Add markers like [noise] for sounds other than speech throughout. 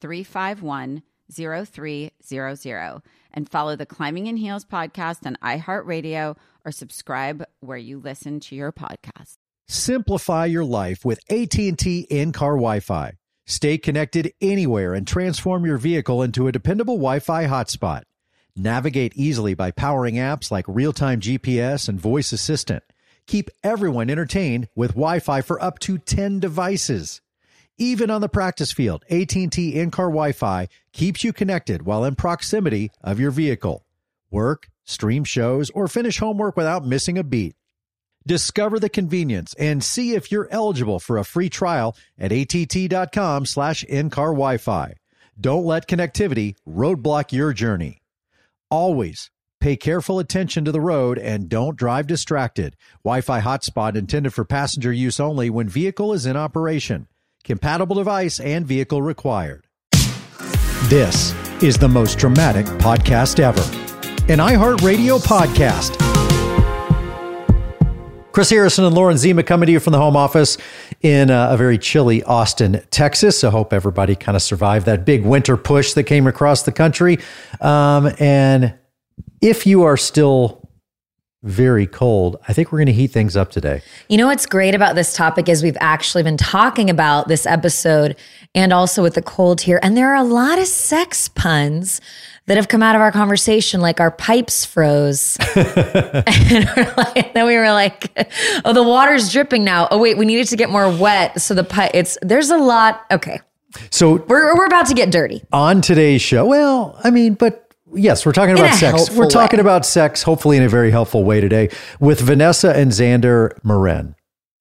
351 0300 and follow the Climbing in Heels podcast on iHeartRadio or subscribe where you listen to your podcast. Simplify your life with AT&T in-car Wi-Fi. Stay connected anywhere and transform your vehicle into a dependable Wi-Fi hotspot. Navigate easily by powering apps like real-time GPS and voice assistant. Keep everyone entertained with Wi-Fi for up to 10 devices. Even on the practice field, AT&T in-car Wi-Fi keeps you connected while in proximity of your vehicle. Work, stream shows, or finish homework without missing a beat. Discover the convenience and see if you're eligible for a free trial at att.com slash in-car Wi-Fi. Don't let connectivity roadblock your journey. Always pay careful attention to the road and don't drive distracted. Wi-Fi hotspot intended for passenger use only when vehicle is in operation. Compatible device and vehicle required. This is the most dramatic podcast ever. An iHeartRadio podcast. Chris Harrison and Lauren Zima coming to you from the home office in a, a very chilly Austin, Texas. I hope everybody kind of survived that big winter push that came across the country. Um, and if you are still very cold. I think we're going to heat things up today. You know what's great about this topic is we've actually been talking about this episode and also with the cold here. And there are a lot of sex puns that have come out of our conversation, like our pipes froze. [laughs] [laughs] and like, then we were like, oh, the water's dripping now. Oh, wait, we needed to get more wet. So the pipe, it's, there's a lot. Okay. So we're, we're about to get dirty. On today's show, well, I mean, but Yes, we're talking about sex. We're talking way. about sex, hopefully in a very helpful way today, with Vanessa and Xander Marin.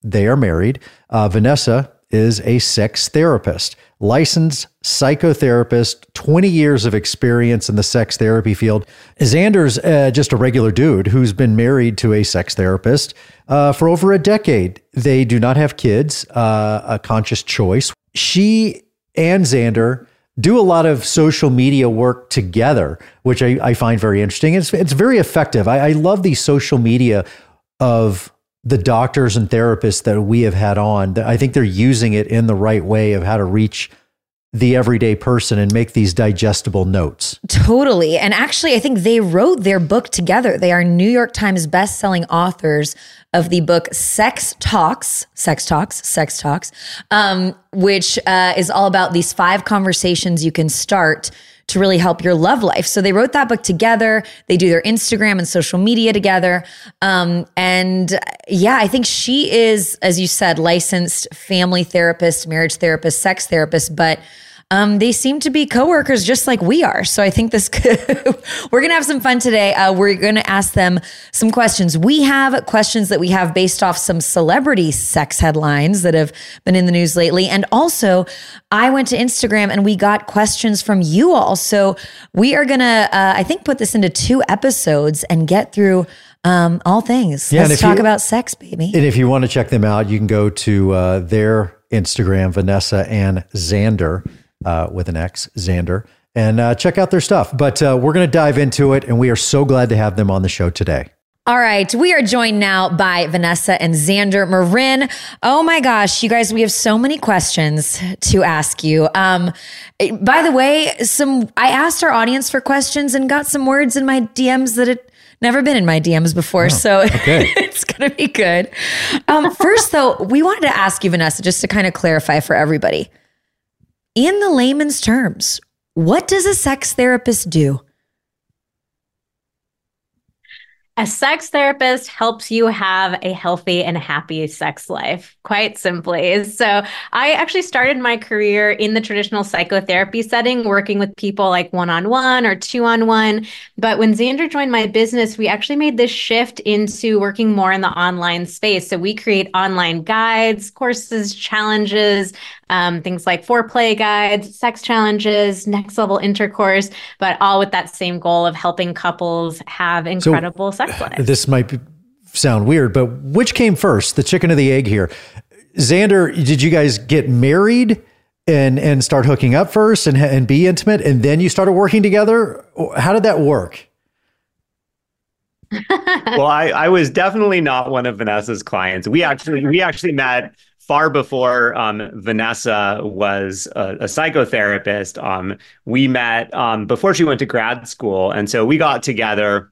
They are married. Uh, Vanessa is a sex therapist, licensed psychotherapist, 20 years of experience in the sex therapy field. Xander's uh, just a regular dude who's been married to a sex therapist uh, for over a decade. They do not have kids, uh, a conscious choice. She and Xander do a lot of social media work together, which I, I find very interesting. It's, it's very effective. I, I love the social media of the doctors and therapists that we have had on. I think they're using it in the right way of how to reach the everyday person and make these digestible notes. Totally. And actually, I think they wrote their book together. They are New York Times best-selling authors of the book Sex Talks, Sex Talks, Sex Talks, um, which uh, is all about these five conversations you can start to really help your love life. So they wrote that book together. They do their Instagram and social media together. Um, and yeah, I think she is, as you said, licensed family therapist, marriage therapist, sex therapist, but um, they seem to be coworkers just like we are. So I think this [laughs] could, we're going to have some fun today. Uh, we're going to ask them some questions. We have questions that we have based off some celebrity sex headlines that have been in the news lately. And also, I went to Instagram and we got questions from you all. So we are going to, uh, I think, put this into two episodes and get through um, all things. Yeah, Let's talk you- about sex, baby. And if you want to check them out, you can go to uh, their Instagram, Vanessa and Xander, uh, with an X, Xander, and uh, check out their stuff. But uh, we're going to dive into it, and we are so glad to have them on the show today. All right, we are joined now by Vanessa and Xander Marin. Oh my gosh, you guys, we have so many questions to ask you. Um, by the way, some I asked our audience for questions and got some words in my DMs that had never been in my DMs before, so [laughs] okay. it's gonna be good. Um, first, though, we wanted to ask you, Vanessa, just to kind of clarify for everybody, in the layman's terms, what does a sex therapist do? A sex therapist helps you have a healthy and happy sex life, quite simply. So, I actually started my career in the traditional psychotherapy setting, working with people like one on one or two on one. But when Xander joined my business, we actually made this shift into working more in the online space. So, we create online guides, courses, challenges, um, things like foreplay guides, sex challenges, next level intercourse, but all with that same goal of helping couples have incredible sex lives. This might be, sound weird, but which came first, the chicken or the egg here? Xander, did you guys get married and and start hooking up first and and be intimate, and then you started working together? How did that work? [laughs] well, I, I was definitely not one of Vanessa's clients. We actually we actually met far before um, Vanessa was a, a psychotherapist. Um, we met um, before she went to grad school, and so we got together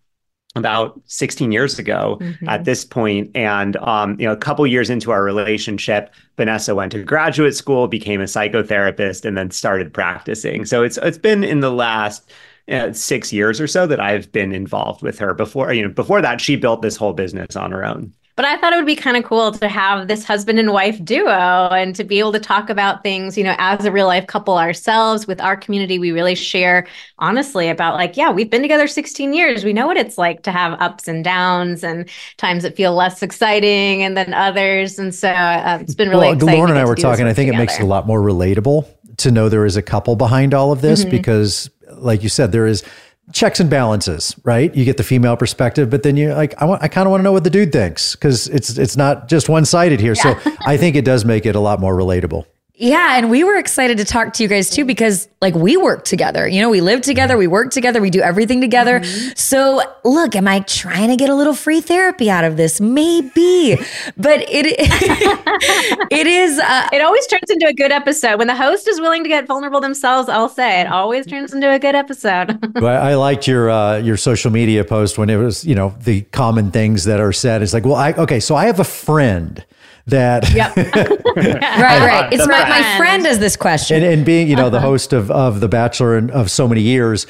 about 16 years ago Mhm. at this point. And um, you know a couple years into our relationship vanessa went to graduate school became a psychotherapist and then started practicing. So it's it's been in the last uh, six years or so that i've been involved with her. Before you know before that she built this whole business on her own But I thought it would be kind of cool to have this husband and wife duo and to be able to talk about things, you know, as a real life couple ourselves with our community. We really share honestly about like, yeah, we've been together 16 years. We know what it's like to have ups and downs and times that feel less exciting and then others. And so uh, it's been really well, exciting. Lauren and I were talking. I think it makes it a lot more relatable to know there is a couple behind all of this Mhm. because, like you said, there is checks and balances, right? You get the female perspective, but then you like, I want, I kind of want to know what the dude thinks because it's it's not just one sided here. So [laughs] I think it does make it a lot more relatable. Yeah, and we were excited to talk to you guys too because like we work together. You know, we live together, we work together, we do everything together. So, look, am I trying to get a little free therapy out of this? Maybe. But it [laughs] it is uh It always turns into a good episode. When the host is willing to get vulnerable themselves, I'll say it always turns into a good episode. [laughs] But I liked your uh, your social media post when it was you know the common things that are said. It's like, well, I okay, so I have a friend that yep. [laughs] right, right. It's my, my friend. friend is this question. and, and being you know the uh-huh. host of of the bachelor and of so many years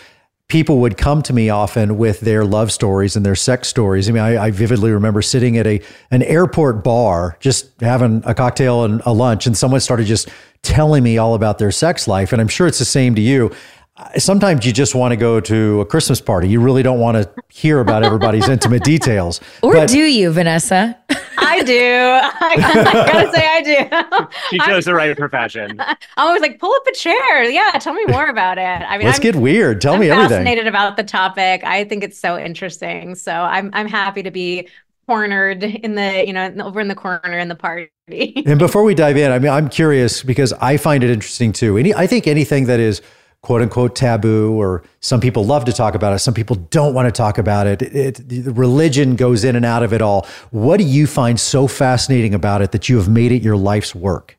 people would come to me often with their love stories and their sex stories i mean I, I vividly remember sitting at a an airport bar just having a cocktail and a lunch and someone started just telling me all about their sex life and i'm sure it's the same to you sometimes you just want to go to a christmas party you really don't want to hear about everybody's intimate [laughs] details or But- do you, Vanessa? I do. [laughs] I, gotta say, I do. [laughs] she chose the right profession I'm always like, pull up a chair. Yeah, tell me more about it. I mean, let's I'm, get weird tell me everything. I'm me everything fascinated about the topic. I think it's so interesting. So I'm I'm happy to be cornered in the you know over in the corner in the party. And before we dive in, I mean, I'm curious because I find it interesting too. Any, I think anything that is quote unquote taboo, or some people love to talk about it, some people don't want to talk about it. It, the religion goes in and out of it all. What do you find so fascinating about it that you have made it your life's work?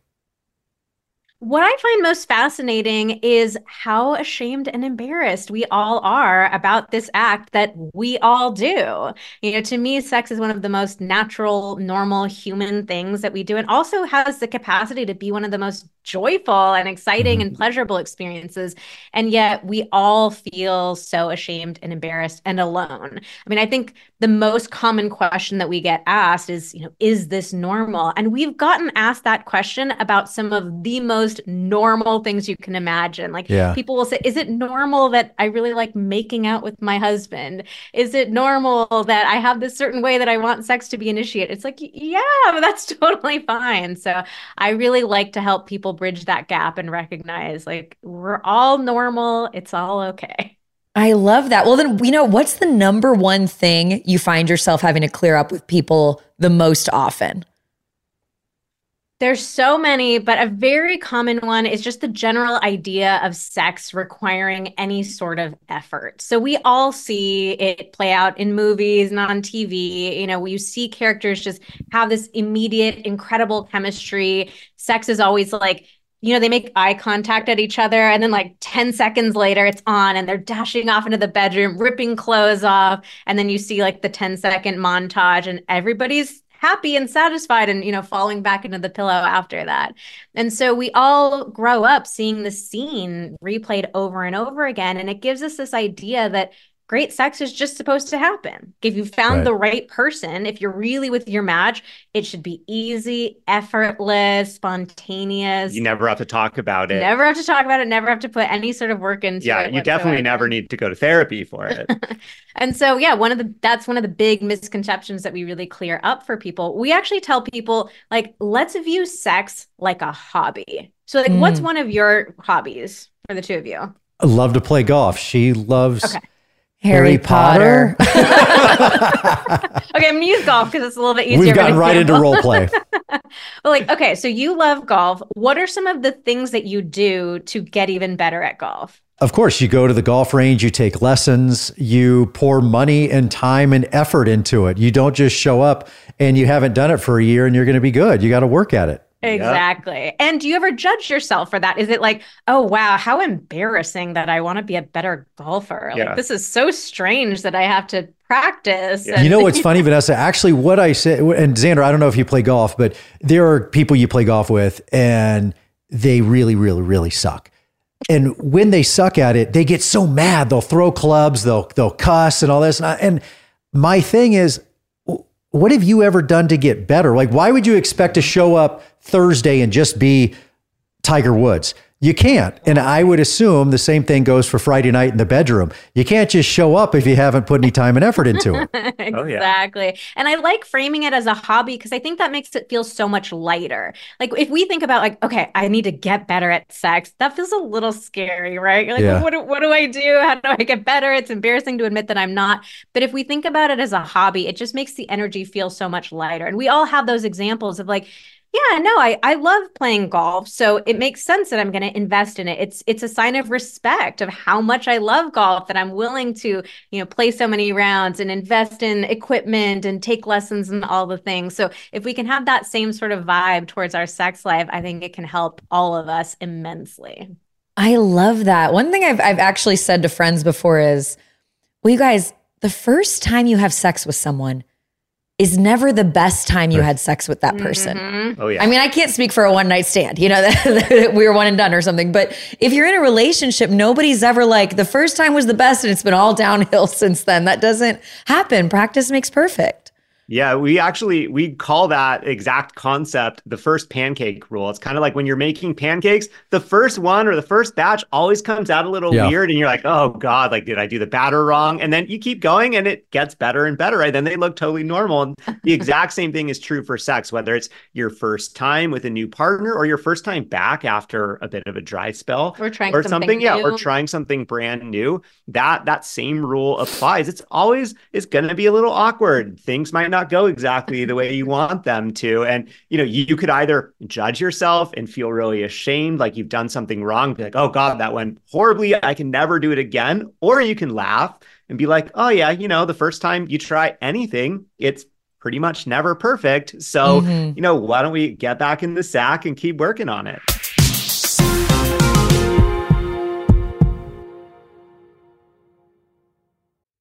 What I find most fascinating is how ashamed and embarrassed we all are about this act that we all do. You know, to me, sex is one of the most natural, normal human things that we do, and also has the capacity to be one of the most joyful and exciting and mm-hmm. pleasurable experiences. And yet we all feel so ashamed and embarrassed and alone. I mean, I think the most common question that we get asked is, you know, is this normal? And we've gotten asked that question about some of the most normal things you can imagine. Like Yeah. people will say, Is it normal that I really like making out with my husband? Is it normal that I have this certain way that I want sex to be initiated? It's like, yeah, [laughs] that's totally fine. So I really like to help people bridge that gap and recognize like we're all normal. It's all okay. I love that. Well, then, you know, what's the number one thing you find yourself having to clear up with people the most often? There's so many, but a very common one is just the general idea of sex requiring any sort of effort. So we all see it play out in movies and on TV. You know, you see characters just have this immediate, incredible chemistry. Sex is always like, you know, they make eye contact at each other, and then like 10 seconds later, it's on, and they're dashing off into the bedroom, ripping clothes off. And then you see like the 10 second montage, and everybody's happy and satisfied and you know falling back into the pillow after that and so we all grow up seeing the scene replayed over and over again and it gives us this idea that great sex is just supposed to happen if you found Right. the right person if you're really with your match it should be easy effortless spontaneous You never have to talk about it. never have to talk about it never have to put any sort of work into yeah, it Yeah, you definitely never need to go to therapy for it. [laughs] And so, yeah, one of the that's one of the big misconceptions that we really clear up for people. We actually tell people like, let's view sex like a hobby. So, like, what's Mm. one of your hobbies for the two of you? I love to play golf. She loves Okay. Harry Potter. [laughs] Okay, I'm gonna use golf because it's a little bit easier. We've of gotten right into role play. [laughs] But like, okay, so you love golf. What are some of the things that you do to get even better at golf? Of course, you go to the golf range, you take lessons, you pour money and time and effort into it. You don't just show up and you haven't done it for a year and you're going to be good. You got to work at it. Exactly. And do you ever judge yourself for that? Is it like, oh wow, how embarrassing that I want to be a better golfer? Like this is so strange that I have to practice. Yeah. You know what's funny, [laughs] Vanessa? Actually, what I say and Xander, I don't know if you play golf, but there are people you play golf with and they really, really, really suck. And when they suck at it, they get so mad. They'll throw clubs, they'll they'll cuss and all this. And, I, and my thing is, w- what have you ever done to get better? Like, why would you expect to show up Thursday and just be Tiger Woods? You can't. And I would assume the same thing goes for Friday night in the bedroom. You can't just show up if you haven't put any time and effort into it. [laughs] Oh, yeah. exactly. And I like framing it as a hobby because I think that makes it feel so much lighter. Like if we think about like, okay, I need to get better at sex, that feels a little scary, right? You're like, Yeah. what, do- what do I do? How do I get better? It's embarrassing to admit that I'm not. But if we think about it as a hobby, it just makes the energy feel so much lighter. And we all have those examples of like, yeah, no, I, I love playing golf. So it makes sense that I'm going to invest in it. It's it's a sign of respect of how much I love golf that I'm willing to, you know, play so many rounds and invest in equipment and take lessons and all the things. So if we can have that same sort of vibe towards our sex life, I think it can help all of us immensely. I love that. One thing I've I've actually said to friends before is, well, you guys, the first time you have sex with someone is never the best time you had sex with that person. Mhm. Oh yeah. I mean, I can't speak for a one night stand, you know, [laughs] that we were one and done or something. But if you're in a relationship, nobody's ever like, the first time was the best and it's been all downhill [laughs] since then. That doesn't happen. Practice makes perfect. Yeah, we actually we call that exact concept the first pancake rule. It's kind of like when you're making pancakes, the first one or the first batch always comes out a little Yeah. weird and you're like, "Oh god, like did I do the batter wrong?" And then you keep going and it gets better and better, right? Then they look totally normal. And the [laughs] exact same thing is true for sex, whether it's your first time with a new partner or your first time back after a bit of a dry spell We're trying or something, something, yeah, or trying something brand new. That that same rule applies. It's always it's going to be a little awkward. Things might not go exactly the way you want them to, and you know you, you could either judge yourself and feel really ashamed, like you've done something wrong, be like, oh god, that went horribly. I can never do it again, or you can laugh and be like, oh yeah, you know, the first time you try anything, it's pretty much never perfect. So Mhm. you know, why don't we get back in the sack and keep working on it?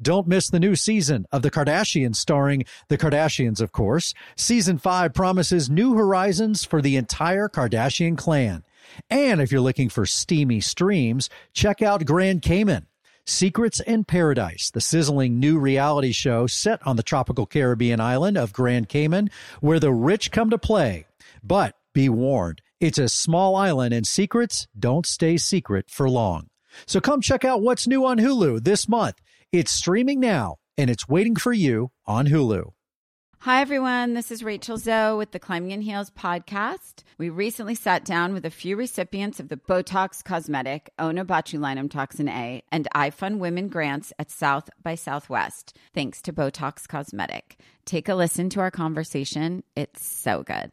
Don't miss the new season of The Kardashians starring The Kardashians, of course. Season 5 promises new horizons for the entire Kardashian clan. And if you're looking for steamy streams, check out Grand Cayman. Secrets in Paradise, the sizzling new reality show set on the tropical Caribbean island of Grand Cayman, where the rich come to play. But be warned, it's a small island and secrets don't stay secret for long. So come check out what's new on Hulu this month. It's streaming now and it's waiting for you on Hulu. Hi, everyone. This is Rachel Zoe with the Climbing in Heels podcast. We recently sat down with a few recipients of the Botox Cosmetic, Onabotulinum Toxin A, and iFund Women grants at South by Southwest, thanks to Botox Cosmetic. Take a listen to our conversation. It's so good.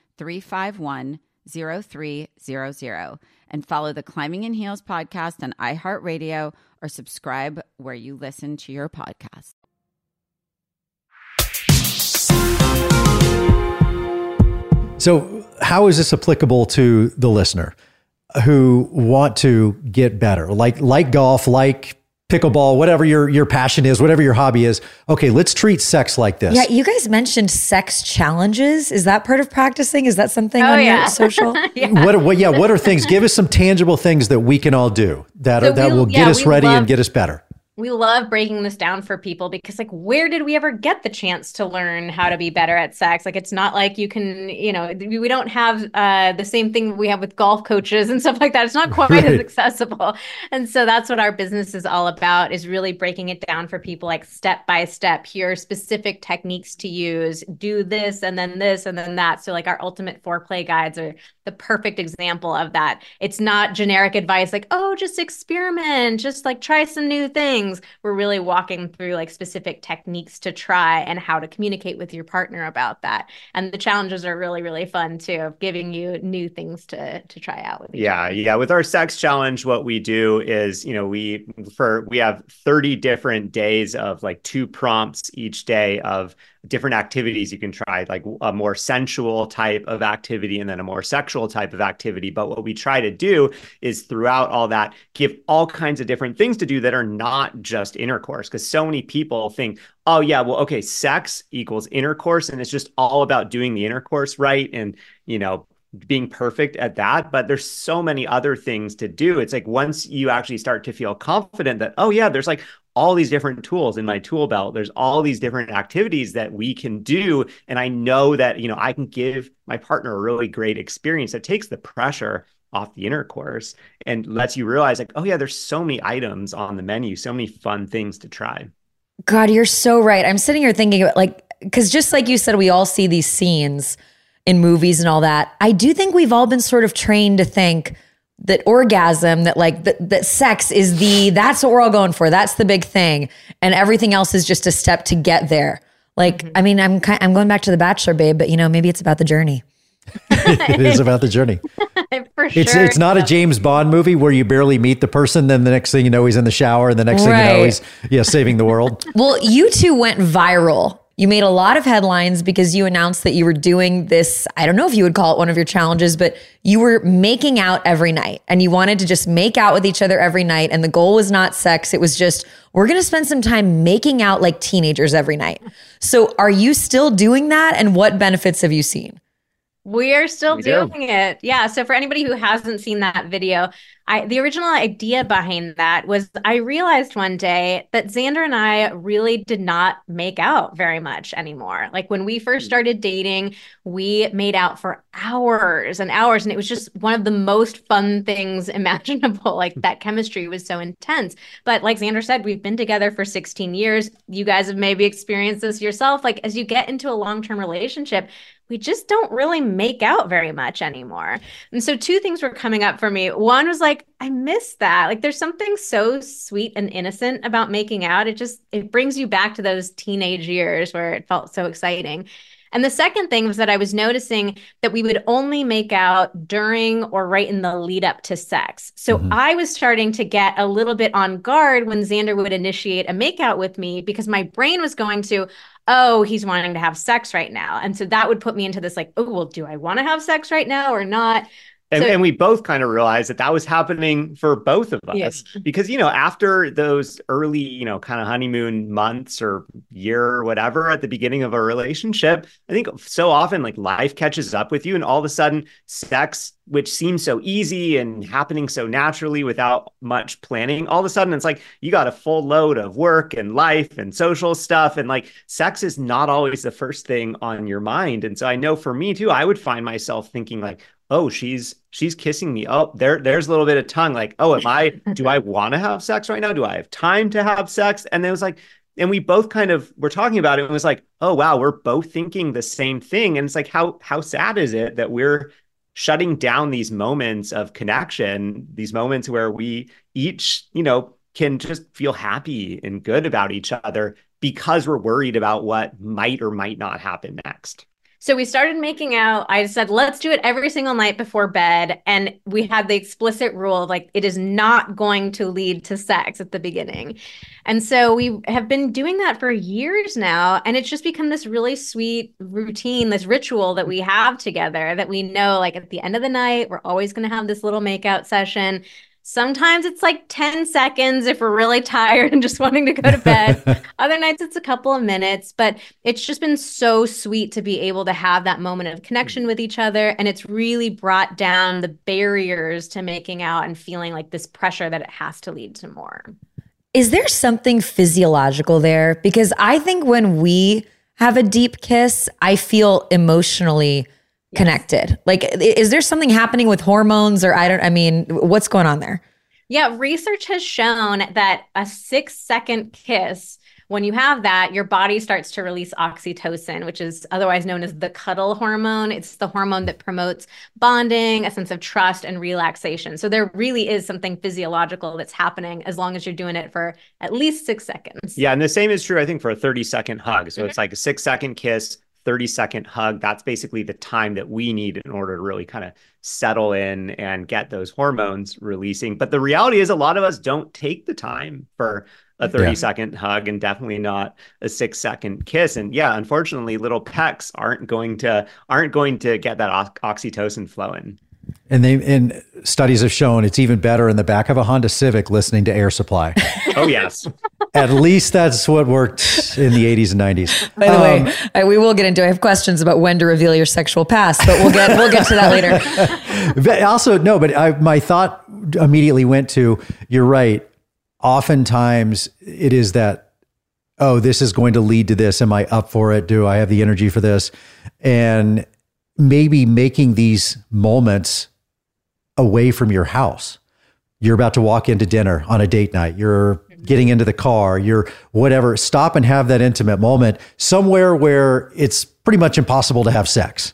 351 0300 and follow the Climbing in Heels podcast on iHeartRadio or subscribe where you listen to your podcast. So, how is this applicable to the listener who want to get better? Like like golf, like pickleball, whatever your your passion is, whatever your hobby is. Okay, let's treat sex like this. Yeah, you guys mentioned sex challenges. Is that part of practicing? Is that something Oh, on yeah. your social? [laughs] yeah. What, what yeah, what are things? Give us some tangible things that we can all do that So that we- will get yeah, us ready love- and get us better. We love breaking this down for people because like where did we ever get the chance to learn how to be better at sex? Like it's not like you can you know we don't have uh, the same thing we have with golf coaches [laughs] and stuff like that. It's not [laughs] quite as accessible. And so that's what our business is all about is really breaking it down for people like step by step. Here are specific techniques to use. Do this and then this and then that. So like our ultimate foreplay guides are the perfect example of that. It's not generic advice like oh just experiment. Just like try some new things we're really walking through like specific techniques to try and how to communicate with your partner about that and the challenges are really really fun too of giving you new things to to try out with each Yeah, yeah. With our sex challenge, what we do is, you know, we for we have 30 different days of like two prompts each day of different activities you can try, like a more sensual type of activity and then a more sexual type of activity. But what we try to do is throughout all that, give all kinds of different things to do that are not just intercourse. Because so many people think, oh yeah, well, okay, sex equals intercourse, and it's just all about doing the intercourse right. And you know, being perfect at that but there's so many other things to do it's like once you actually start to feel confident that oh yeah there's like all these different tools in my tool belt there's all these different activities that we can do and i know that you know i can give my partner a really great experience that takes the pressure off the intercourse and lets you realize like oh yeah there's so many items on the menu so many fun things to try God, you're so right. I'm sitting here thinking about like, because just like you said, we all see these scenes in movies and all that. I do think we've all been sort of trained to think that orgasm that like that, that sex is the that's what we're all going for that's the big thing and everything else is just a step to get there like Mm-hmm. i mean i'm kind, i'm going back to the bachelor babe but you know maybe it's about the journey [laughs] it is about the journey. [laughs] For sure. It's it's not a James Bond movie where you barely meet the person, then the next thing you know he's in the shower, and the next thing you know he's yeah saving the world. well you two went viral you made a lot of headlines because you announced that you were doing this i don't know if you would call it one of your challenges but you were making out every night and you wanted to just make out with each other every night and the goal was not sex it was just we're going to spend some time making out like teenagers every night so are you still doing that and what benefits have you seen We are still We do. doing it. Yeah. So for anybody who hasn't seen that video, I the original idea behind that was I realized one day that Xander and I really did not make out very much anymore. Like when we first mm. started dating, we made out for hours and hours and it was just one of the most fun things [laughs] imaginable. Like that chemistry was so intense. But like Xander said, we've been together for 16 years. You guys have maybe experienced this yourself. Like as you get into a long-term relationship, we just don't really make out very much anymore. And so two things were coming up for me. One was like, I miss that. Like there's something so sweet and innocent about making out. It just it brings you back to those teenage years where it felt so exciting. And the second thing was that I was noticing that we would only make out during or right in the lead up to sex. So mm-hmm. I was starting to get a little bit on guard when Xander would initiate a makeout with me because my brain was going to, oh, he's wanting to have sex right now. And so that would put me into this like, oh, well, do I want to have sex right now or not? And, So- and we both kind of realized that that was happening for both of us Yeah. because you know after those early you know kind of honeymoon months or year or whatever at the beginning of a relationship i think so often like life catches up with you and all of a sudden sex which seems so easy and happening so naturally without much planning all of a sudden it's like you got a full load of work and life and social stuff and like sex is not always the first thing on your mind and so i know for me too i would find myself thinking like oh she's she's kissing me. Oh there there's a little bit of tongue. Like oh am i do i want to have sex right now? Do i have time to have sex? And it was like and we both kind of were talking about it and it was like oh wow we're both thinking the same thing. And it's like how how sad is it that we're shutting down these moments of connection these moments where we each you know can just feel happy and good about each other because we're worried about what might or might not happen next So we started making out. I said, let's do it every single night before bed. And we had the explicit rule of like, it is not going to lead to sex at the beginning. And so we have been doing that for years now. And it's just become this really sweet routine, this ritual that we have together that we know like at the end of the night, we're always going to have this little makeout session. Sometimes it's like 10 seconds if we're really tired and just wanting to go to bed. [laughs] Other nights it's a couple of minutes, but it's just been so sweet to be able to have that moment of connection with each other. And it's really brought down the barriers to making out and feeling like this pressure that it has to lead to more. Is there something physiological there? Because I think when we have a deep kiss, I feel emotionally connected. Like, is there something happening with hormones or I don't, I mean, what's going on there? Yeah, research has shown that a six second kiss, when you have that, your body starts to release oxytocin, which is otherwise known as the cuddle hormone. It's the hormone that promotes bonding, a sense of trust, and relaxation. So there really is something physiological that's happening as long as you're doing it for at least six seconds. Yeah, and the same is true, I think, for a 30 second hug. So mm-hmm. it's like a six second kiss, 30 second hug. That's basically the time that we need in order to really kind of settle in and get those hormones releasing. But the reality is, a lot of us don't take the time for a 30 Yeah. second hug and definitely not a six second kiss. And yeah, unfortunately, little pecks aren't going to aren't going to get that ox- oxytocin flowing. And they and studies have shown it's even better in the back of a Honda Civic listening to Air Supply. [laughs] Oh yes. At least that's what worked in the 80s and 90s. By the Um, way, I, we will get into. I have questions about when to reveal your sexual past, but we'll get we'll get to that later. [laughs] But also, no, but I, my thought immediately went to you're right. Oftentimes, it is that, oh, this is going to lead to this. Am I up for it? Do I have the energy for this? And maybe making these moments away from your house. You're about to walk into dinner on a date night. You're getting into the car. You're whatever. Stop and have that intimate moment somewhere where it's pretty much impossible to have sex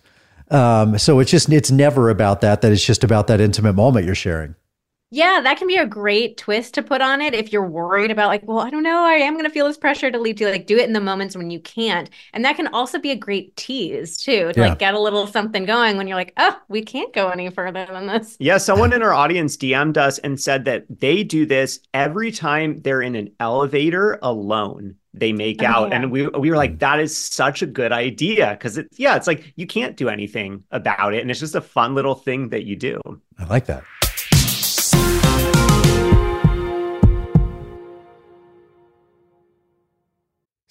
Um, so it's just it's never about that. That it's just about that intimate moment you're sharing. Yeah, that can be a great twist to put on it if you're worried about like, well, I don't know, I am going to feel this pressure to leave to like do it in the moments when you can't. And that can also be a great tease too, to Yeah. like get a little something going when you're like, oh, we can't go any further than this. Yeah, someone in [laughs] our audience DM'd us and said that they do this every time they're in an elevator alone. They make Oh, out, yeah. and we we were like, mm. that is such a good idea because it's yeah, it's like you can't do anything about it, and it's just a fun little thing that you do. I like that.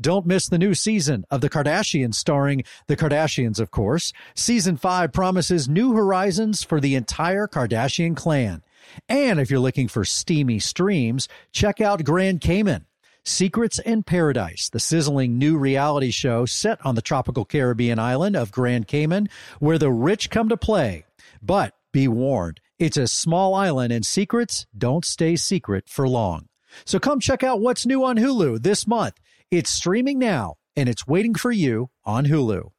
Don't miss the new season of The Kardashians starring The Kardashians, of course. Season 5 promises new horizons for the entire Kardashian clan. And if you're looking for steamy streams, check out Grand Cayman. Secrets in Paradise, the sizzling new reality show set on the tropical Caribbean island of Grand Cayman, where the rich come to play. But be warned, it's a small island and secrets don't stay secret for long. So come check out what's new on Hulu this month. It's streaming now and it's waiting for you on Hulu.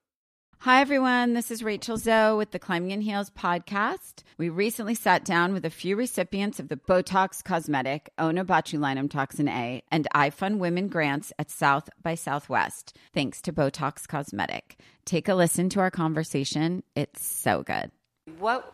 Hi, everyone. This is Rachel Zoe with the Climbing in Heels podcast. We recently sat down with a few recipients of the Botox Cosmetic, Onabotulinum Toxin A, and iFund Women grants at South by Southwest, thanks to Botox Cosmetic. Take a listen to our conversation. It's so good. What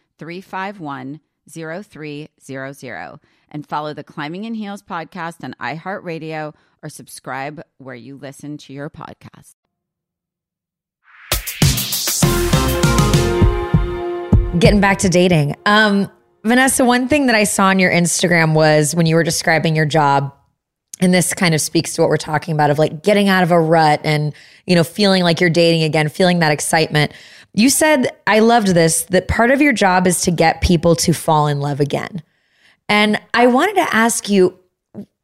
351 0300 and follow the Climbing in Heels podcast on iHeartRadio or subscribe where you listen to your podcast. Getting back to dating. Um, Vanessa, one thing that I saw on your Instagram was when you were describing your job, and this kind of speaks to what we're talking about of like getting out of a rut and, you know, feeling like you're dating again, feeling that excitement. You said, I loved this, that part of your job is to get people to fall in love again. And I wanted to ask you,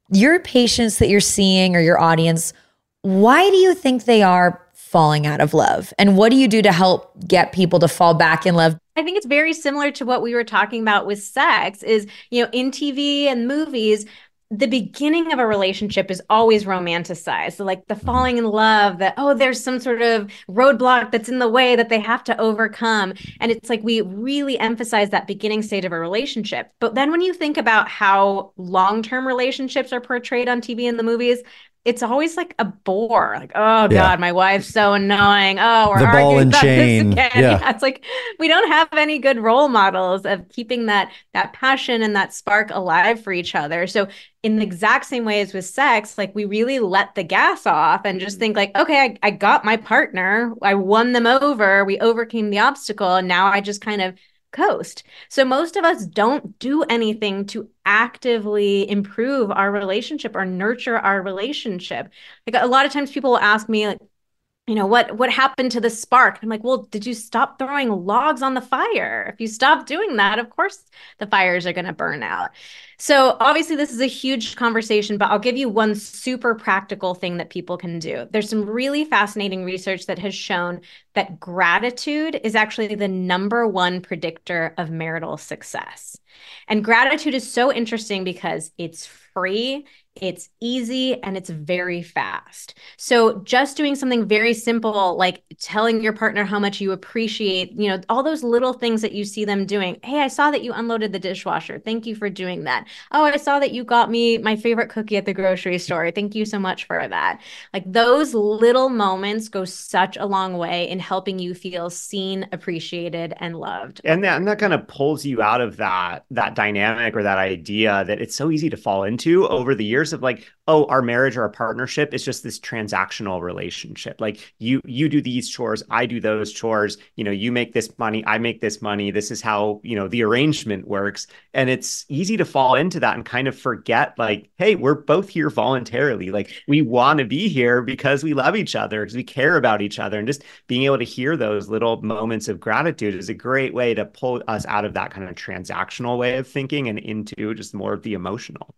your patients that you're seeing or your audience, why do you think they are falling out of love? And what do you do to help get people to fall back in love? I think it's very similar to what we were talking about with sex is, you know, in TV and movies, the beginning of a relationship is always romanticized. So like the falling in love, that oh, there's some sort of roadblock that's in the way that they have to overcome. And it's like we really emphasize that beginning stage of a relationship. But then when you think about how long-term relationships are portrayed on TV and the movies, it's always like a bore. Like, oh yeah. God, my wife's so annoying. Oh, we're the ball and chain. [laughs] Yeah. yeah. It's like we don't have any good role models of keeping that that passion and that spark alive for each other. So in the exact same way as with sex, like we really let the gas off and just mm. think like, okay, I, I got my partner. I won them over. We overcame the obstacle. And now I just kind of coast. So most of us don't do anything to actively improve our relationship or nurture our relationship. Like a lot of times people will ask me like you know what what happened to the spark? I'm like well did you stop throwing logs on the fire? If you stop doing that of course the fires are going to burn out. So obviously this is a huge conversation but i'll give you one super practical thing that people can do. There's some really fascinating research that has shown that gratitude is actually the number one predictor of marital success. And gratitude is so interesting because it's free it's easy and it's very fast. So just doing something very simple like telling your partner how much you appreciate, you know, all those little things that you see them doing. Hey, I saw that you unloaded the dishwasher. Thank you for doing that. Oh, I saw that you got me my favorite cookie at the grocery store. Thank you so much for that. Like those little moments go such a long way in helping you feel seen, appreciated and loved. And that and that kind of pulls you out of that that dynamic or that idea that it's so easy to fall into over the years of like oh our marriage or our partnership is just this transactional relationship. Like you you do these chores i do those chores. You know you make this money i make this money. This is how you know the arrangement works. And it's easy to fall into that and kind of forget like hey we're both here voluntarily. Like we want to be here because we love each other because we care about each other. And just being able to hear those little moments of gratitude is a great way to pull us out of that kind of transactional way of thinking and into just more of the emotional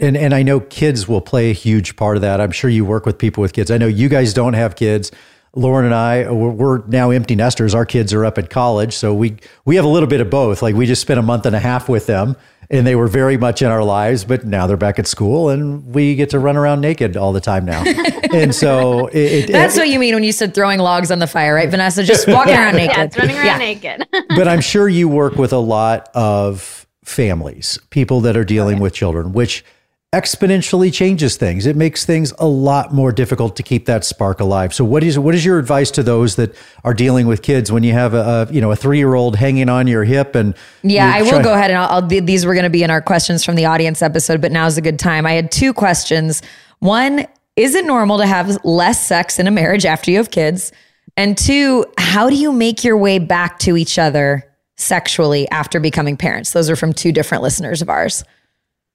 and and I know kids will play a huge part of that. I'm sure you work with people with kids. I know you guys don't have kids. Lauren and I, we're now empty nesters. Our kids are up at college, so we we have a little bit of both. Like we just spent a month and a half with them, and they were very much in our lives. But now they're back at school, and we get to run around naked all the time now. [laughs] and so it, it, that's it, what you mean when you said throwing logs on the fire, right, Vanessa? Just [laughs] walking around naked, yeah, running around yeah. naked. [laughs] but I'm sure you work with a lot of families, people that are dealing with children, which exponentially changes things. It makes things a lot more difficult to keep that spark alive. So what is what is your advice to those that are dealing with kids when you have a, a you know a 3-year-old hanging on your hip and Yeah, I will go ahead and I'll, I'll these were going to be in our questions from the audience episode, but now's a good time. I had two questions. One, is it normal to have less sex in a marriage after you have kids? And two, how do you make your way back to each other sexually after becoming parents? Those are from two different listeners of ours.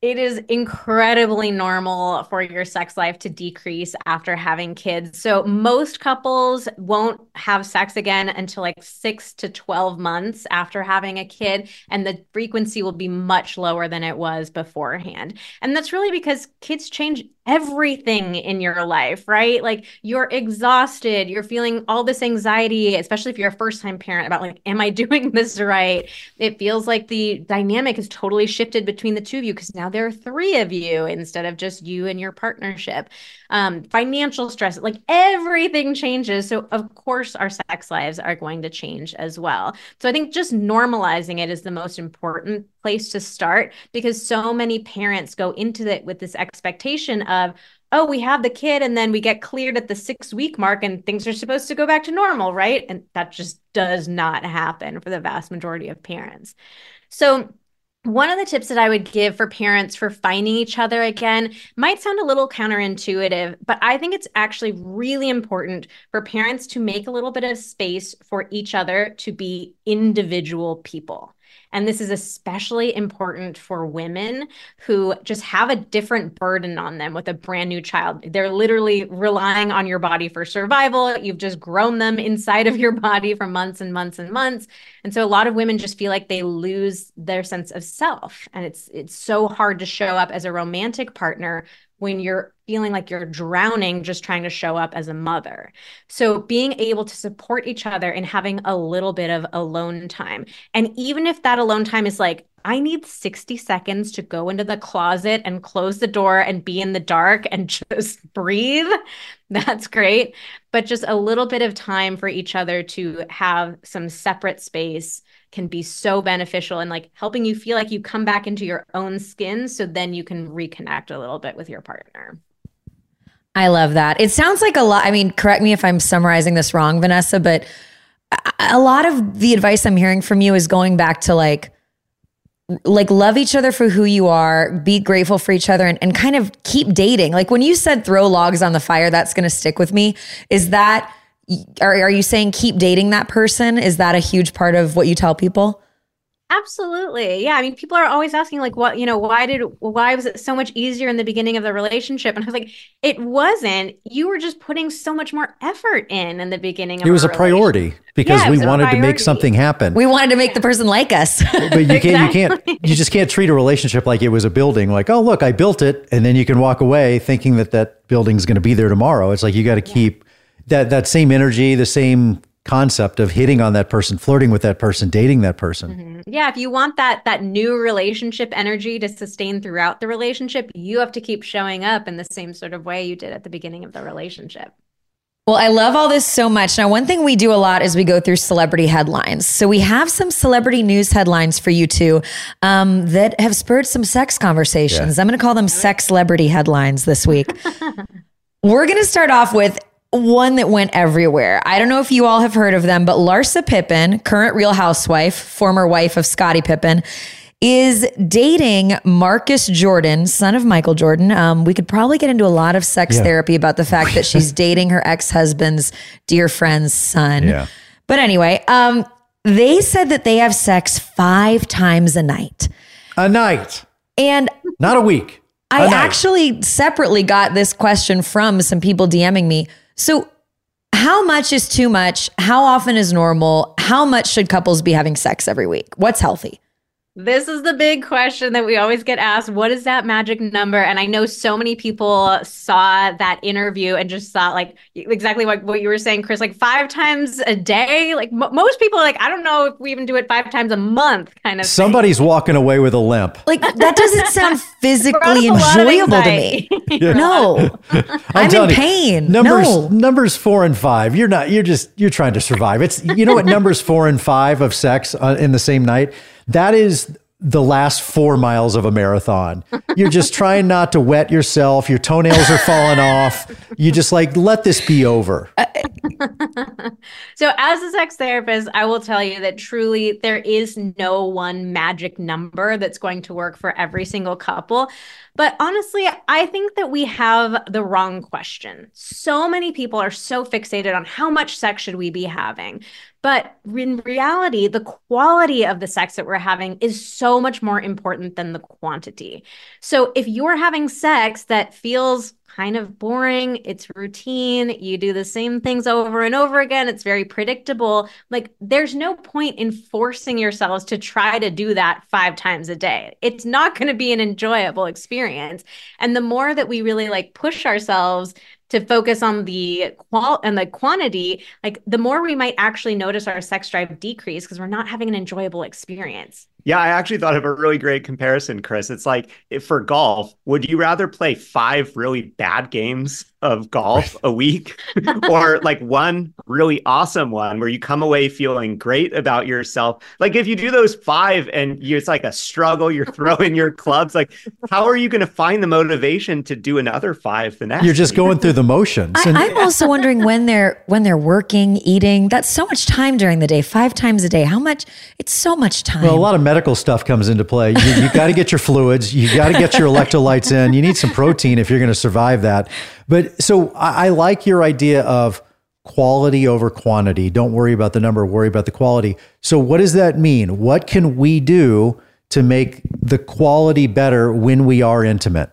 It is incredibly normal for your sex life to decrease after having kids. So, most couples won't have sex again until like six to 12 months after having a kid, and the frequency will be much lower than it was beforehand. And that's really because kids change everything in your life, right? Like you're exhausted, you're feeling all this anxiety, especially if you're a first time parent about like, am I [laughs] doing this right? It feels like the dynamic has totally shifted between the two of you because now there are three of you instead of just you and your partnership. Um, financial stress, like everything changes. So, of course, our sex lives are going to change as well. So, I think just normalizing it is the most important place to start because so many parents go into it with this expectation of, oh, we have the kid and then we get cleared at the six week mark and things are supposed to go back to normal, right? And that just does not happen for the vast majority of parents. So, one of the tips that I would give for parents for finding each other again might sound a little counterintuitive, but I think it's actually really important for parents to make a little bit of space for each other to be individual people. And this is especially important for women who just have a different burden on them with a brand new child. They're literally relying on your body for survival. You've just grown them inside of your body for months and months and months. And so a lot of women just feel like they lose their sense of self. And it's it's so hard to show up as a romantic partner when you're feeling like you're drowning just trying to show up as a mother. So being able to support each other and having a little bit of alone time. And even if that alone time is like, I need 60 seconds to go into the closet and close the door and be in the dark and [laughs] just breathe. That's great. But just a little bit of time for each other to have some separate space can be so beneficial and like helping you feel like you come back into your own skin so then you can reconnect a little bit with your partner. I love that. It sounds like a lot. I mean, correct me if I'm summarizing this wrong, Vanessa, but a lot of the advice I'm hearing from you is going back to like, like love each other for who you are, be grateful for each other and, and kind of keep dating. Like when you said throw logs on the fire, that's going to stick with me. Is that, are, are you saying keep dating that person? Is that a huge part of what you tell people? Absolutely. Yeah. I mean, people are always asking, like, what, you know, why did, why was it so much easier in the beginning of the relationship? And I was like, it wasn't. You were just putting so much more effort in in the beginning of It was a, a priority because yeah, we wanted to make something happen. We wanted to make the person like us. [laughs] but you can't, you can't, you just can't treat a relationship like it was a building. Like, oh, look, I built it. And then you can walk away thinking that that building's going to be there tomorrow. It's like, you got to keep that, that same energy, the same concept of hitting on that person, flirting with that person, dating that person. Mm-hmm. Yeah, if you want that that new relationship energy to sustain throughout the relationship, you have to keep showing up in the same sort of way you did at the beginning of the relationship. Well, I love all this so much. Now, one thing we do a lot is we go through celebrity headlines. So we have some celebrity news headlines for you two um, that have spurred some sex conversations. Yeah. I'm going to call them sex celebrity headlines this week. [laughs] We're going to start off with one that went everywhere. I don't know if you all have heard of them, but Larsa Pippen, current Real Housewife, former wife of Scottie Pippen, is dating Marcus Jordan, son of Michael Jordan. Um, we could probably get into a lot of sex yeah. therapy about the fact that she's [laughs] dating her ex husband's dear friend's son. Yeah. But anyway, um, they said that they have sex five times a night. A night. And not a week. A I night. actually separately got this question from some people DMing me. So, how much is too much? How often is normal? How much should couples be having sex every week? What's healthy? This is the big question that we always get asked. What is that magic number? And I know so many people saw that interview and just thought like exactly what, what you were saying, Chris, like five times a day. Like m- most people like, I don't know if we even do it five times a month kind of Somebody's thing. walking away with a limp. Like that doesn't sound [laughs] physically enjoyable to me. [laughs] Yeah. No, I'm, I'm in pain. Numbers, no. numbers four and five. You're not, you're just, you're trying to survive. It's, you know what numbers four and five of sex uh, in the same night? That is the last four miles of a marathon. You're just [laughs] trying not to wet yourself. Your toenails are falling off. You just like, let this be over. Uh, eh. [laughs] so, as a sex therapist, I will tell you that truly there is no one magic number that's going to work for every single couple. But honestly, I think that we have the wrong question. So many people are so fixated on how much sex should we be having. But in reality, the quality of the sex that we're having is so much more important than the quantity. So if you're having sex that feels kind of boring, it's routine, you do the same things over and over again, it's very predictable, like there's no point in forcing yourselves to try to do that five times a day. It's not going to be an enjoyable experience. And the more that we really like push ourselves to focus on the qual and the quantity, like the more we might actually notice our sex drive decrease because we're not having an enjoyable experience. Yeah, I actually thought of a really great comparison, Chris. It's like if for golf, would you rather play five really bad games of golf a week [laughs] or like one really awesome one where you come away feeling great about yourself? Like if you do those five and you, it's like a struggle, you're throwing your clubs, like how are you going to find the motivation to do another five the next? You're just going through the motions. I, am also wondering when they're when they're working, eating. That's so much time during the day, five times a day. How much? It's so much time. Well, a lot of medical stuff comes into play. You, you got to get your fluids. You got to get your electrolytes in. You need some protein if you're going to survive that. But so I, I like your idea of quality over quantity. Don't worry about the number, worry about the quality. So, what does that mean? What can we do to make the quality better when we are intimate?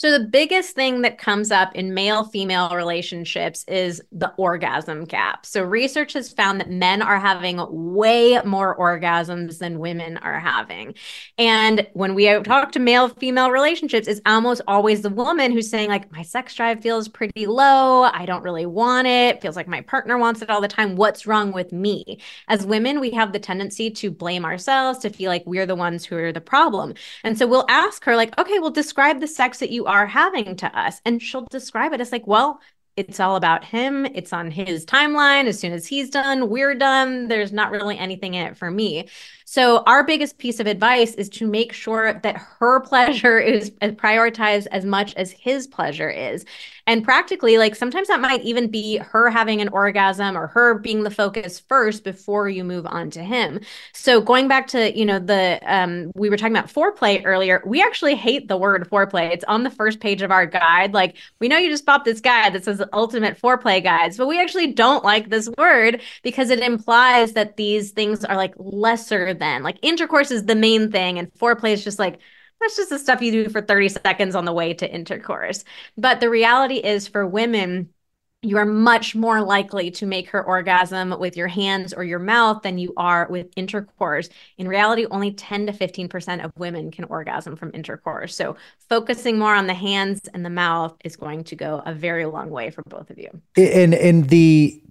So, the biggest thing that comes up in male female relationships is the orgasm gap. So, research has found that men are having way more orgasms than women are having. And when we talk to male female relationships, it's almost always the woman who's saying, like, my sex drive feels pretty low. I don't really want it. Feels like my partner wants it all the time. What's wrong with me? As women, we have the tendency to blame ourselves, to feel like we're the ones who are the problem. And so, we'll ask her, like, okay, well, describe the sex that you are having to us. And she'll describe it as like, well, it's all about him. It's on his timeline. As soon as he's done, we're done. There's not really anything in it for me. So, our biggest piece of advice is to make sure that her pleasure [laughs] is prioritized as much as his pleasure is. And practically, like sometimes that might even be her having an orgasm or her being the focus first before you move on to him. So, going back to, you know, the, um, we were talking about foreplay earlier. We actually hate the word foreplay. It's on the first page of our guide. Like, we know you just bought this guide that says ultimate foreplay guides, but we actually don't like this word because it implies that these things are like lesser than, like, intercourse is the main thing, and foreplay is just like, that's just the stuff you do for 30 seconds on the way to intercourse. But the reality is for women, you are much more likely to make her orgasm with your hands or your mouth than you are with intercourse. In reality, only 10 to 15% of women can orgasm from intercourse. So, focusing more on the hands and the mouth is going to go a very long way for both of you. And and the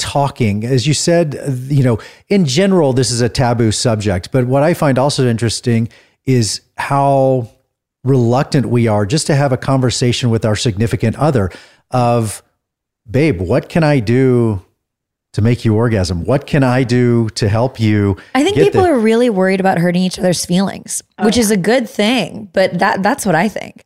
talking. As you said, you know, in general this is a taboo subject, but what I find also interesting is how reluctant we are just to have a conversation with our significant other of babe what can i do to make you orgasm? What can i do to help you i think people the- are really worried about hurting each other's feelings oh, which yeah. is a good thing but that that's what i think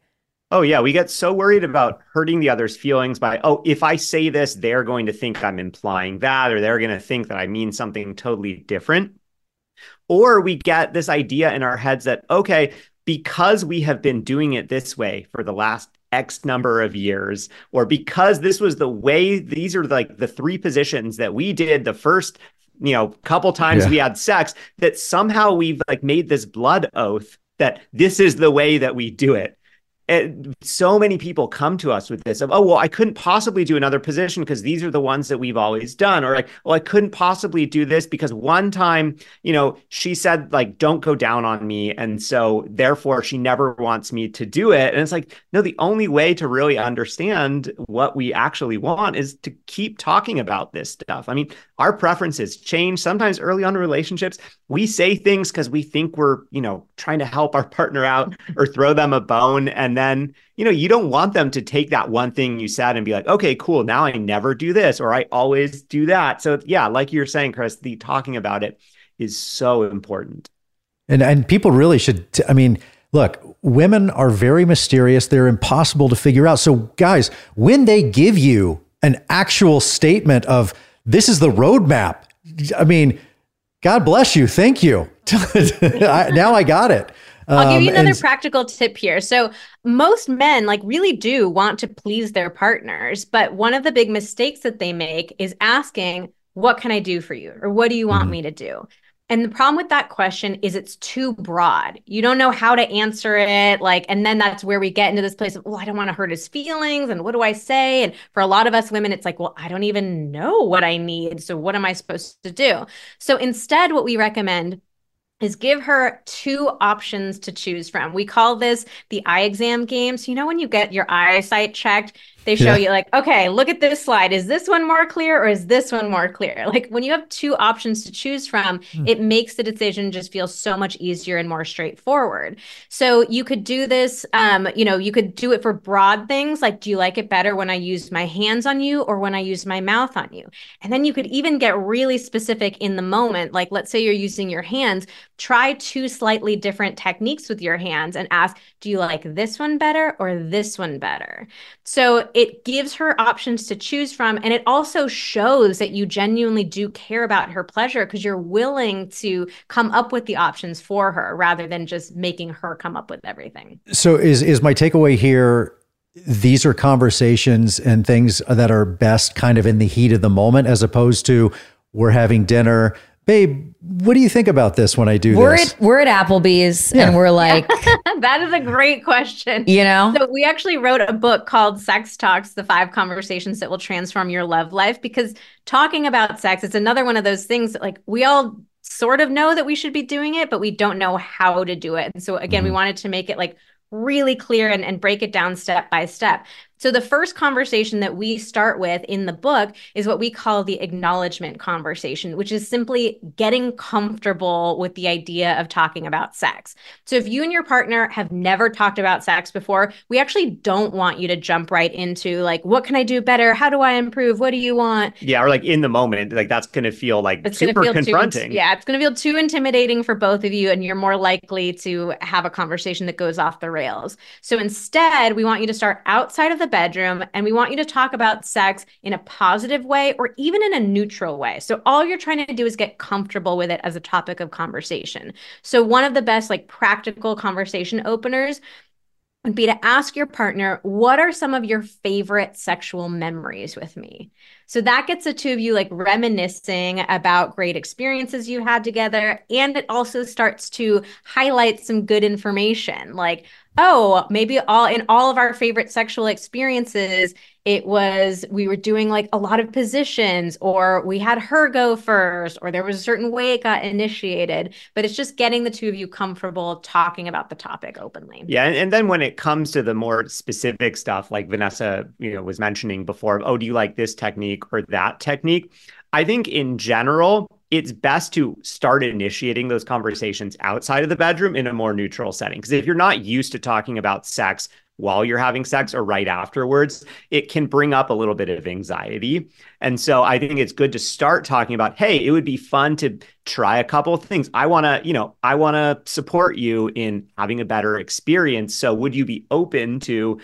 oh yeah we get so worried about hurting the other's feelings by oh if i say this they're going to think i'm implying that or they're going to think that i mean something totally different or we get this idea in our heads that, okay, because we have been doing it this way for the last X number of years, or because this was the way, these are like the three positions that we did the first, you know, couple times yeah. we had sex, that somehow we've like made this blood oath that this is the way that we do it it, so many people come to us with this of oh well i couldn't possibly do another position because these are the ones that we've always done or like well i couldn't possibly do this because one time you know she said like don't go down on me and so therefore she never wants me to do it. And it's like no the only way to really understand what we actually want is to keep talking about this stuff. I mean our preferences change sometimes early on in relationships. We say things because we think we're you know trying to help our partner out or throw them a bone and then you know you don't want them to take that one thing you said and be like okay cool now i never do this or i always do that. So yeah like you're saying chris the talking about it is so important. And and people really should t- I mean look women are very mysterious. They're impossible to figure out. So guys when they give you an actual statement of this is the roadmap i mean god bless you. Thank you. [laughs] Now i got it I'll give you um, another and, practical tip here. So, most men like really do want to please their partners, but one of the big mistakes that they make is asking, "What can I do for you?" or "What do you want mm-hmm. me to do?" And the problem with that question is it's too broad. You don't know how to answer it. Like, and then that's where we get into this place of, well, I don't want to hurt his feelings. And what do I say? And for a lot of us women, it's like, well, I don't even know what I need. So what am I supposed to do? So instead, what we recommend is give her two options to choose from. We call this the eye exam game. So, you know, when you get your eyesight checked, they show yeah. you like, okay, look at this slide. Is this one more clear or is this one more clear? [laughs] Like when you have two options to choose from, mm. it makes the decision just feel so much easier and more straightforward. So you could do this, um, you know, you could do it for broad things like, do you like it better when I use my hands on you or when I use my mouth on you? And then you could even get really specific in the moment. Like, let's say you're using your hands, try two slightly different techniques with your hands and ask, do you like this one better or this one better? So it gives her options to choose from. And it also shows that you genuinely do care about her pleasure because you're willing to come up with the options for her rather than just making her come up with everything. So is is my takeaway here these are conversations and things that are best kind of in the heat of the moment as opposed to we're having dinner babe, what do you think about this when I do we're this? At, we're at Applebee's yeah. and we're [laughs] like, that is a great question. You know, so we actually wrote a book called Sex Talks: The Five Conversations That Will Transform Your Love Life because talking about sex is another one of those things that like we all sort of know that we should be doing it, but we don't know how to do it. And so again, mm-hmm. we wanted to make it like really clear and, and break it down step by step. So the first conversation that we start with in the book is what we call the acknowledgement conversation, which is simply getting comfortable with the idea of talking about sex. So if you and your partner have never talked about sex before, we actually don't want you to jump right into like, what can I do better? How do I improve? What do you want? Yeah, or like in the moment, like that's going to feel like it's super feel confronting. Too, yeah, it's going to feel too intimidating for both of you, and you're more likely to have a conversation that goes off the rails. So instead, we want you to start outside of the bedroom, and we want you to talk about sex in a positive way or even in a neutral way. So all you're trying to do is get comfortable with it as a topic of conversation. So one of the best like practical conversation openers would be to ask your partner, what are some of your favorite sexual memories with me? So that gets the two of you like reminiscing about great experiences you had together. And it also starts to highlight some good information like, oh, maybe all in all of our favorite sexual experiences, it was we were doing like a lot of positions, or we had her go first, or there was a certain way it got initiated. But it's just getting the two of you comfortable talking about the topic openly. Yeah. And, and then when it comes to the more specific stuff, like Vanessa, you know, was mentioning before, oh, do you like this technique or that technique? I think in general, it's best to start initiating those conversations outside of the bedroom in a more neutral setting. Because if you're not used to talking about sex while you're having sex or right afterwards, it can bring up a little bit of anxiety. And so I think it's good to start talking about, hey, it would be fun to try a couple of things. I want to, you know, I want to support you in having a better experience. So would you be open to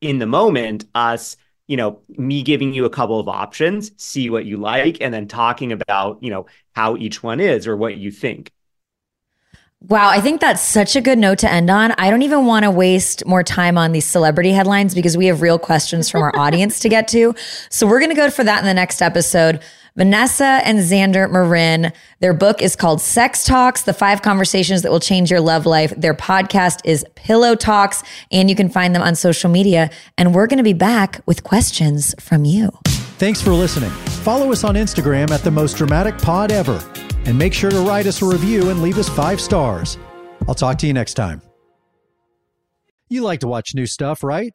in the moment us you know, me giving you a couple of options, see what you like, and then talking about, you know, how each one is or what you think. Wow, I think that's such a good note to end on. I don't even want to waste more time on these celebrity headlines because we have real questions from our audience to get to. So we're going to go for that in the next episode. Vanessa and Xander Marin. Their book is called Sex Talks, the five conversations that will change your love life. Their podcast is Pillow Talks, and you can find them on social media. And we're going to be back with questions from you. Thanks for listening. Follow us on Instagram at the most dramatic pod ever. And make sure to write us a review and leave us five stars. I'll talk to you next time. You like to watch new stuff, right?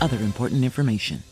other important information.